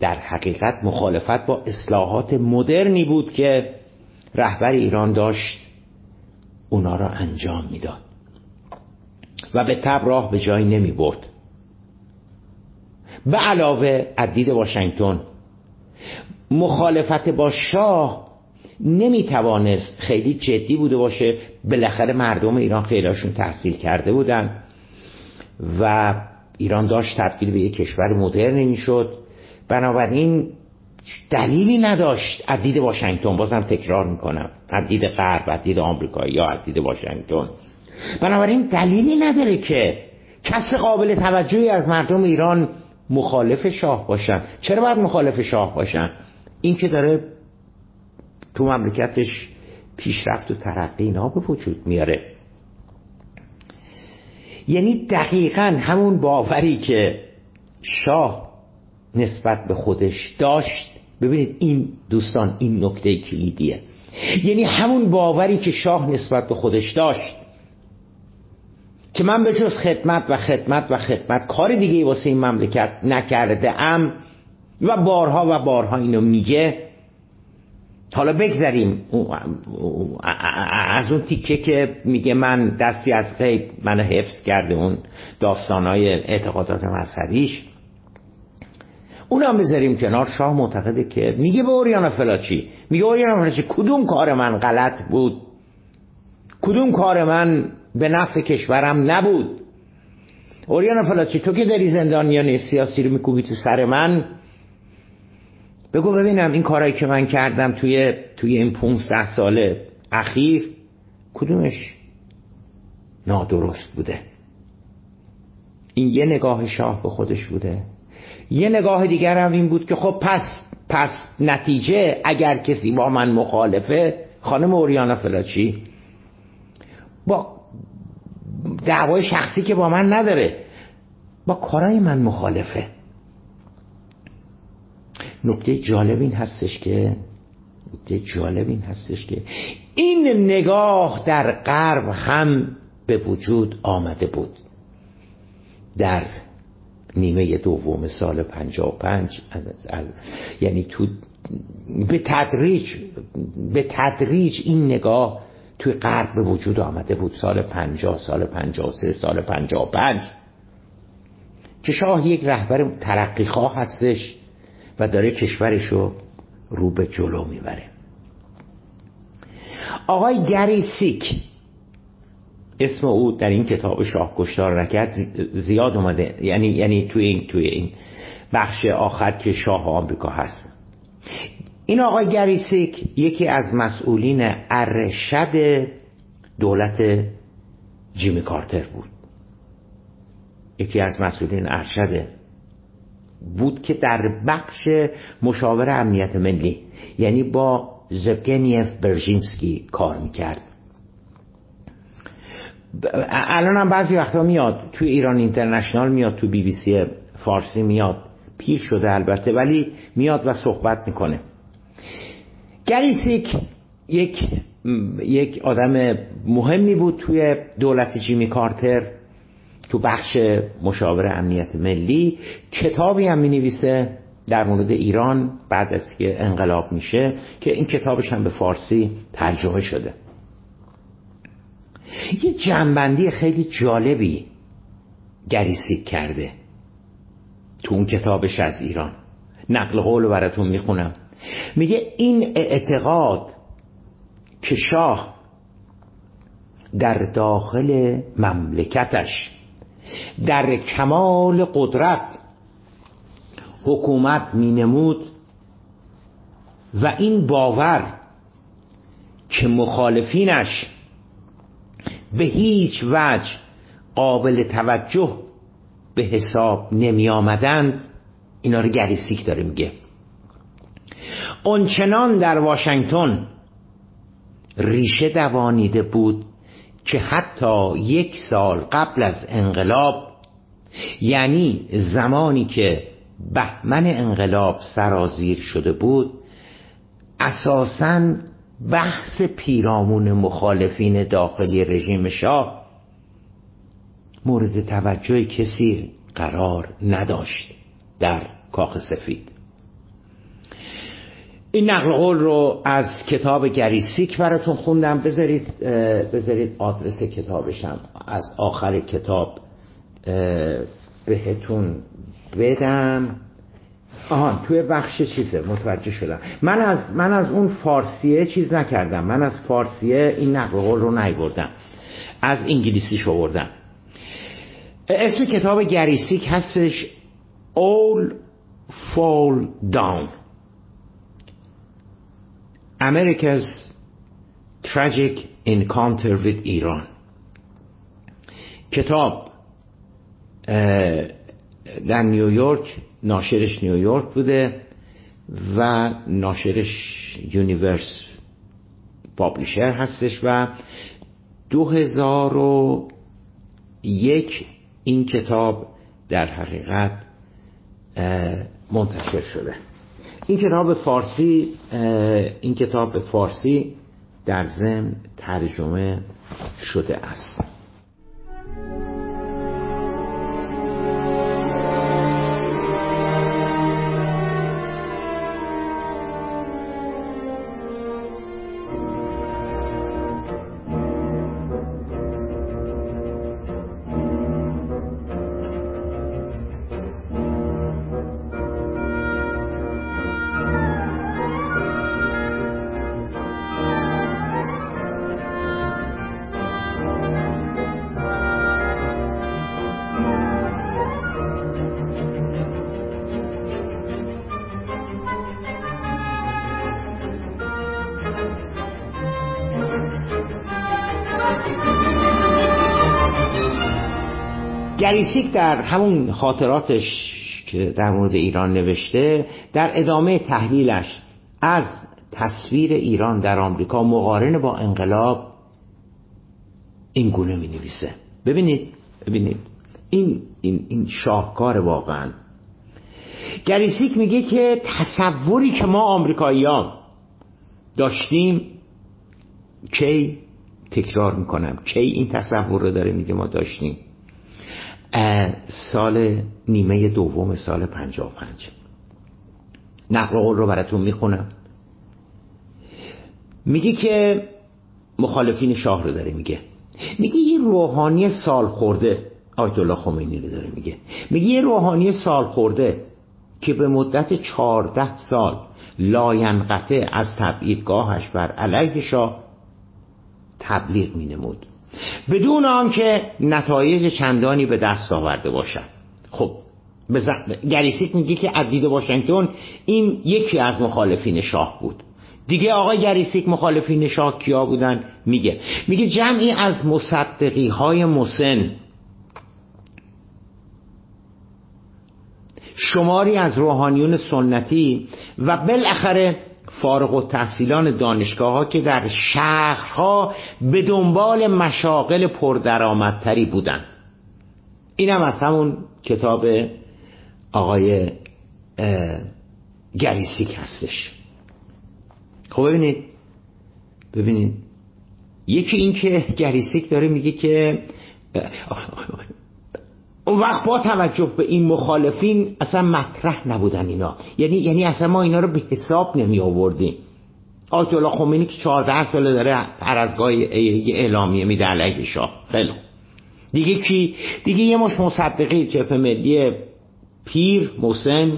Speaker 1: در حقیقت مخالفت با اصلاحات مدرنی بود که رهبر ایران داشت. اونا را انجام می‌داد. و به تب راه به جایی نمی برد. به علاوه عدید واشنگتن مخالفت با شاه نمی توانست خیلی جدی بوده باشه. بالاخره مردم ایران خیلیشون تحصیل کرده بودن و ایران داشت تبدیل به یک کشور مدرنی می‌شد. بنابراین دلیلی نداشت. عدید واشنگتن بازم تکرار می‌کنم. عدید غرب عدید آمریکایی یا عدید واشنگتن. بنابراین دلیلی نداره که کسب قابل توجهی از مردم ایران مخالف شاه باشن. چرا باید مخالف شاه باشن؟ این که داره تو مملکتش پیشرفت و ترقی اینا به وجود میاره. یعنی دقیقا همون باوری که شاه نسبت به خودش داشت ببینید این دوستان این نکته کلیدیه. یعنی همون باوری که شاه نسبت به خودش داشت که من به جز خدمت و خدمت و خدمت کار دیگه واسه این مملکت نکرده ام و بارها و بارها اینو میگه حالا بگذریم. از اون تیکه که میگه من دستی از غیب منو حفظ کرده اون داستانهای اعتقادات مذهبیش. اونم بذاریم کنار. شاه معتقده که میگه به اوریانا فلاچی میگه اوریانا فلاچی کدوم کار من غلط بود؟ کدوم کار من به نفع کشورم نبود؟ اوریانا فلاچی تو که داری زندانیان سیاسی رو میکوبی تو سر من؟ بگو ببینم این کارهایی که من کردم توی توی این 15 سال اخیر کدومش نادرست بوده؟ این یه نگاه شاه به خودش بوده؟ یه نگاه دیگر هم این بود که خب پس پس نتیجه اگر کسی با من مخالفه خانم اوریانا فلاچی با دعوای شخصی که با من نداره با کارای من مخالفه. نکته جالب این هستش که نکته جالب این هستش که این نگاه در غرب هم به وجود آمده بود. در نیمه دوم سال 55 از, یعنی تو به تدریج به تدریج این نگاه توی غرب به وجود آمده بود. سال 50 سال 53 سال 55 که شاه یک رهبر ترقی خواه هستش و داره کشورشو رو به جلو می‌بره. آقای گری سیک اسم او در این کتاب شاه کشتار نکرد زیاد اومده. یعنی یعنی توی این توی این بخش آخر که شاه آمریکا هست. این آقای گری سیک یکی از مسئولین ارشد دولت جیمی کارتر بود. یکی از مسئولین ارشد بود که در بخش مشاور امنیت ملی یعنی با زبیگنیف برژینسکی کار می‌کرد. الان هم بعضی وقتا میاد تو ایران اینترنشنال میاد تو بی بی سی فارسی میاد. پیر شده البته ولی میاد و صحبت می‌کنه. گری سیک یک یک آدم مهمی بود توی دولت جیمی کارتر تو بخش مشاور امنیت ملی. کتابی هم می نویسه در مورد ایران بعد از که انقلاب میشه که این کتابش هم به فارسی ترجمه شده. یه جمع‌بندی خیلی جالبی گریسیک کرده تو اون کتابش از ایران. نقل قول براتون می‌خونم. میگه این اعتقاد که شاه در داخل مملکتش در کمال قدرت حکومت مینمود و این باور که مخالفینش به هیچ وجه قابل توجه به حساب نمی آمدند. اینا رو گریسیک داره میگه. اونچنان در واشنگتن ریشه دوانیده بود که حتی یک سال قبل از انقلاب یعنی زمانی که بهمن انقلاب سرازیر شده بود اساساً بحث پیرامون مخالفین داخلی رژیم شاه مورد توجه کسی قرار نداشت در کاخ سفید. این نقل قول رو از کتاب گریسیک براتون خوندم. بذارید بذارید آدرس کتابشم از آخر کتاب بهتون بدم. آهان توی بخش چیزه متوجه شدم. من از من از اون فارسیه چیز نکردم. من از فارسیه این نقل قول رو نیوردم. از انگلیسی آوردم اسم کتاب گریسیک هستش All Fall Down. America's Tragic Encounter with Iran. کتاب در نیویورک ناشرش نیویورک بوده و ناشرش Universe Publisher هستش و دو هزار و یک این کتاب در حقیقت منتشر شده. این کتاب فارسی این کتاب فارسی در ضمن ترجمه شده است. گری سیک در همون خاطراتش که در مورد ایران نوشته در ادامه تحلیلش از تصویر ایران در آمریکا مقارن با انقلاب این گونه می نویسه ببینید ببینید. این, این, این شاهکار واقعا. گری سیک میگه که تصوری که ما آمریکایی داشتیم کی تکرار می‌کنم؟ کی این تصور رو داره میگه ما داشتیم؟ سال نیمه دوم سال پنجاه پنج. نقل قول رو براتون می‌خونم. میگه که مخالفین شاه رو داره میگه. میگه یه روحانی سال خورده آیت الله خمینی رو داره میگه. میگه یه روحانی سال خورده که به مدت چهارده سال لاینقطع از تبعیدگاهش بر علیه شاه تبلیغ می نمود بدون آنکه نتایج چندانی به دست آورده باشد. خب گری سیک میگه که از دید واشنگتن این یکی از مخالفین شاه بود. دیگه آقای گری سیک مخالفین شاه کیا بودن؟ میگه. میگه جمعی از مصدقی های مسن. شماری از روحانیون سنتی و بالاخره فارغ التحصیلان دانشگاه ها که در شهرها به دنبال مشاغل پردرآمدتری بودن اینم از همون کتاب آقای گری سیک هستش. خب ببینید ببینید. یکی این که گری سیک داره میگه که اون وقت با توجه به این مخالفین اصلا مطرح نبودن اینا. یعنی یعنی اصلا ما اینا رو به حساب نمی آوردیم. آیت الله خمینی که 14 ساله داره هر از گاهی اعلامیه میده علیه شاه. خیلی دیگه کی؟ دیگه یه مش مصدقی جبهه ملی پیر محسن.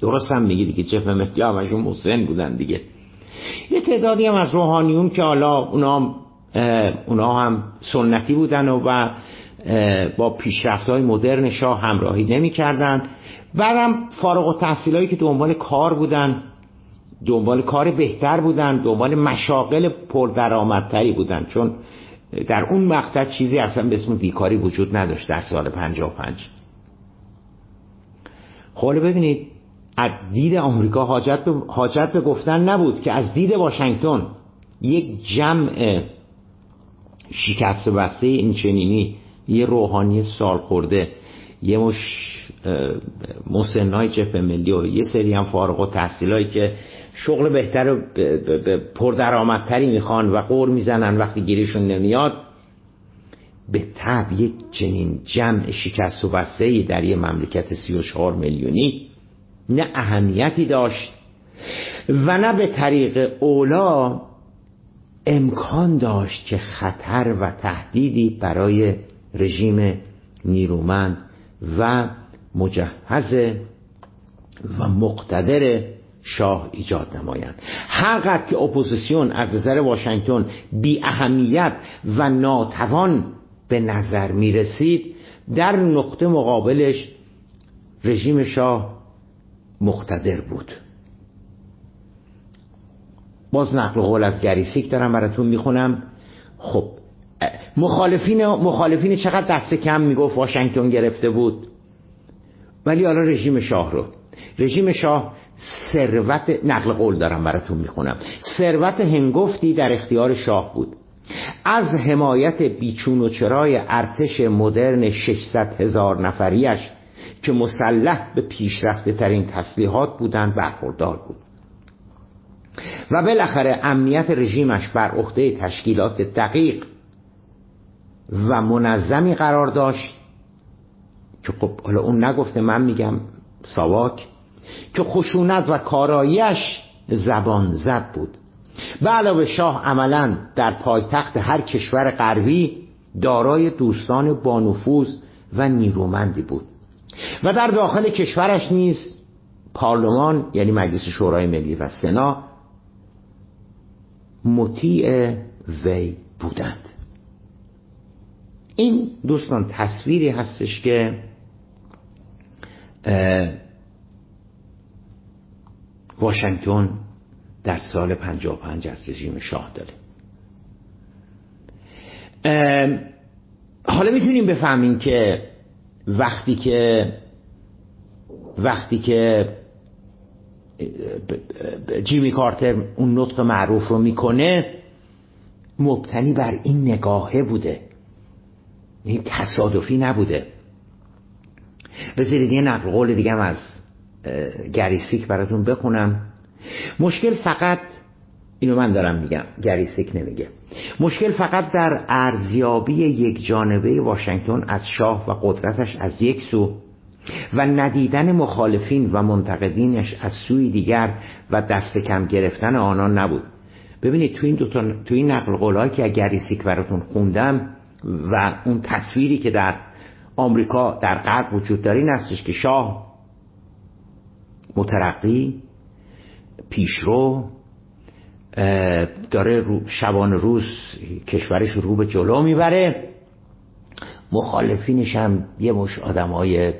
Speaker 1: درست هم میگه دیگه جبهه ملی همشون محسن بودن دیگه. یه تعدادی هم از روحانیون که حالا اونا اونا هم سنتی بودن و, و با پیشرفت های مدرن شاه همراهی نمی کردن بعدم فارغ و تحصیل که دنبال کار بودن دنبال کار بهتر بودن دنبال مشاغل پردرآمدتری بودن. چون در اون مقطع چیزی اصلا به اسم بیکاری وجود نداشت در سال 55 خب ببینید از دید آمریکا حاجت به, حاجت به گفتن نبود که از دید واشنگتن یک جمع شکست بسته این چنینی یه روحانی سال خورده یه مش مسنای جبه ملی و یه سری هم فارغ و تحصیلایی که شغل بهتر و پردرآمدتری می‌خوان و قور می‌زنن وقتی گیریشون نمیاد به طب یک چنین جمع شکست و بسته در یه مملکت 34 میلیونی نه اهمیتی داشت و نه به طریق اولا امکان داشت که خطر و تهدیدی برای رژیم نیرومند و مجهز و مقتدر شاه ایجاد نمایند. هر که اپوزیسیون از نظر واشنگتن بی اهمیت و ناتوان به نظر می رسید در نقطه مقابلش رژیم شاه مقتدر بود. باز نقل قول از گریسیک دارم براتون می‌خونم. خب مخالفین مخالفین چقدر دست کم می‌گفت واشنگتن گرفته بود. ولی حالا رژیم شاه رو. رژیم شاه ثروت نقل قول دارم براتون می‌خونم. ثروت هنگفتی در اختیار شاه بود. از حمایت بیچون و چرای ارتش مدرن 600 هزار نفریش که مسلح به پیشرفته ترین تسلیحات بودند برخوردار بود. و بالاخره امنیت رژیمش بر عهده تشکیلات دقیق و منظمی قرار داشت که خب حالا اون نگفته من میگم ساواک که خشونت و کاراییش زبان زد بود. و علاوه شاه عملا در پایتخت هر کشور غربی دارای دوستان بانفوذ و نیرومندی بود. و در داخل کشورش نیز پارلمان یعنی مجلس شورای ملی و سنا مطیع وی بودند. این دوستان تصویری هستش که واشنگتن در سال 55 از رژیم شاه داره. حالا می‌تونیم بفهمیم که وقتی که وقتی که جیمی کارتر اون نطق معروف رو می‌کنه مبتنی بر این نگاهه بوده. این تصادفی نبوده. بذارید یه نقل قول دیگه از گری سیک براتون بخونم. مشکل فقط اینو من دارم میگم گری سیک نمیگه. مشکل فقط در ارزیابی یک جانبه واشنگتن از شاه و قدرتش از یک سو و ندیدن مخالفین و منتقدینش از سوی دیگر و دست کم گرفتن آنان نبود. ببینید تو این دو تو این نقل قولایی که گریسیک براتون خوندم و اون تصویری که در آمریکا در غرب وجود داره این هستش که شاه مترقی پیشرو داره شبان روز کشورش رو به جلو می‌بره. مخالفینش هم یه مش آدم های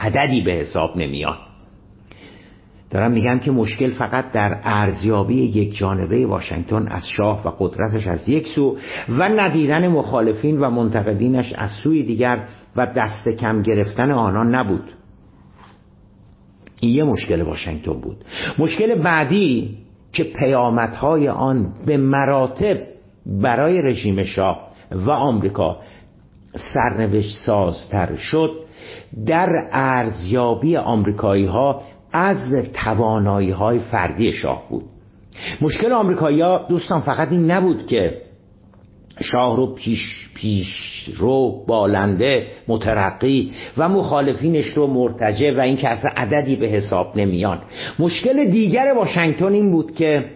Speaker 1: عددی به حساب نمیان. دارم میگم که مشکل فقط در ارزیابی یک جانبه واشنگتن از شاه و قدرتش از یک سو و ندیدن مخالفین و منتقدینش از سوی دیگر و دست کم گرفتن آنان نبود. این یه مشکل واشنگتن بود. مشکل بعدی که پیامدهای آن به مراتب برای رژیم شاه و آمریکا سرنوشت سازتر شد در ارزیابی آمریکایی ها از توانایی های فردی شاه بود. مشکل آمریکایی ها دوستان فقط این نبود که شاه رو پیش پیش رو بالنده مترقی و مخالفینش رو مرتجه و این که اصلا عددی به حساب نمیان. مشکل دیگر واشنگتن این بود که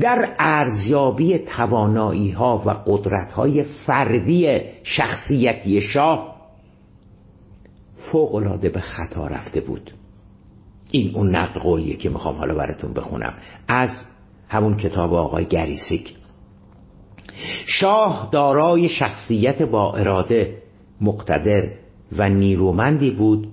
Speaker 1: در ارزیابی توانایی ها و قدرت های فردی شخصیتی شاه فوق به خطا رفته بود. این اون نقد قولیه که می‌خوام حالا براتون بخونم. از همون کتاب آقای گریسیک. شاه دارای شخصیت با اراده مقتدر و نیرومندی بود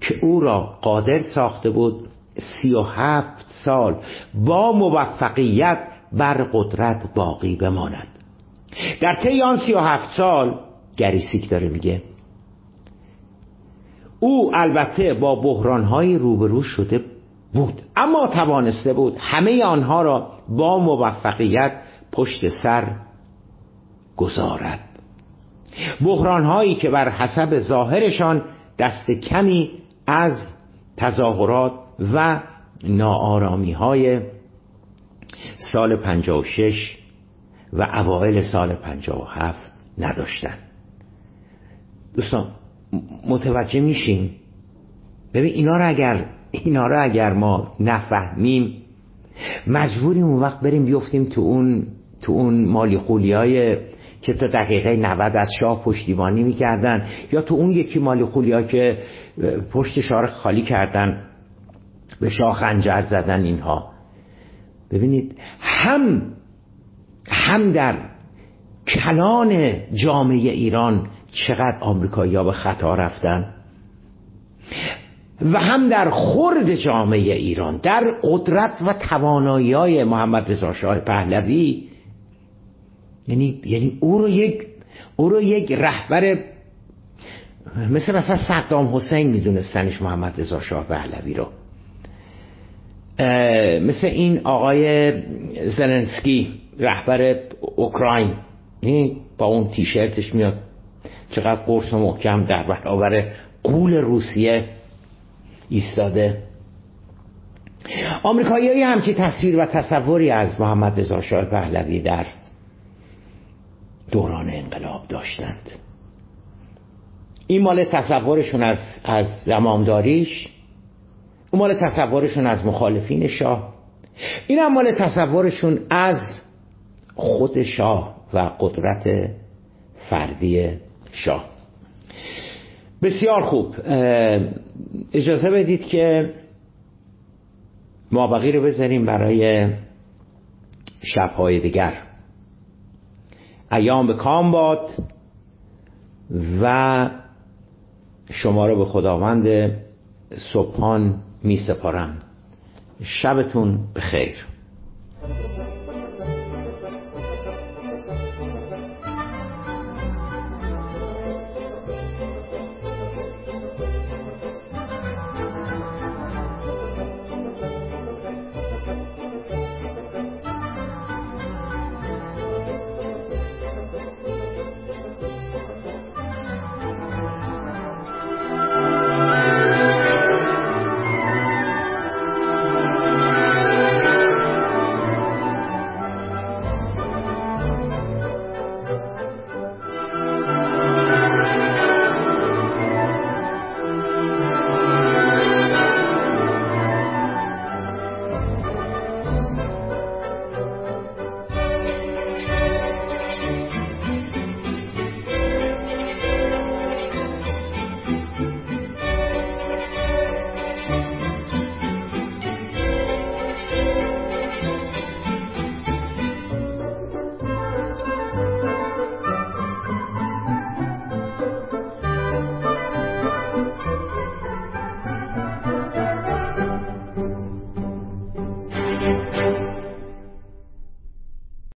Speaker 1: که او را قادر ساخته بود سی و هفت سال با موفقیت بر قدرت باقی بماند. در طی آن سی و هفت سال گریسیک داره میگه او البته با بحرانهای روبرو شده بود. اما توانسته بود همه آنها را با موفقیت پشت سر گذارد. بحرانهایی که بر حسب ظاهرشان دست کمی از تظاهرات و ناآرامی های سال 56 و اوایل سال 57 نداشتند. دوستان متوجه میشیم. ببین اینا رو اگر اینا رو اگر ما نفهمیم مجبوریم اون وقت بریم بیفتیم تو اون تو اون مالی خولی های که تا دقیقه 90 از شاه پشتیبانی می‌کردن یا تو اون یکی مالی خولی که پشت شاه خالی کردن به شاه خنجر زدن اینها. ببینید هم هم در کلان جامعه ایران چقدر آمریکایی ها به خطا رفتن؟ و هم در خرد جامعه ایران در قدرت و توانایی های محمد رضا شاه پهلوی. یعنی یعنی او رو یک او رو یک رهبر مثل مثلا صدام حسین میدونستنش محمد رضا شاه پهلوی رو. مثل این آقای زلنسکی رهبر اوکراین. با اون تیشرتش میاد. چقدر قرص و محکم در برابر قول روسیه ایستاده. آمریکایی همچی تصویر و تصوری از محمد رضا شاه پهلوی در دوران انقلاب داشتند. این مال تصورشون از از زمامداریش اون مال تصورشون از مخالفین شاه. این هم مال تصورشون از خود شاه و قدرت فردی شاه. بسیار خوب. اجازه بدید که مابقی رو بذاریم برای شبهای دیگر. ایام به کام باد و شما رو به خداوند صبحان می سپارم شبتون بخیر.